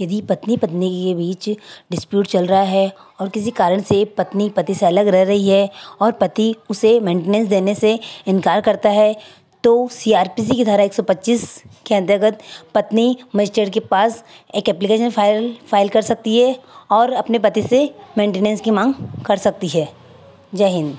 यदि पत्नी पत्नी के बीच डिस्प्यूट चल रहा है और किसी कारण से पत्नी पति से अलग रह रही है और पति उसे मेंटेनेंस देने से इनकार करता है तो सी आर पी सी की धारा एक सौ पच्चीस के अंतर्गत पत्नी मजिस्ट्रेट के पास एक एप्लीकेशन फ़ाइल फ़ाइल कर सकती है और अपने पति से मेंटेनेंस की मांग कर सकती है। जय हिंद।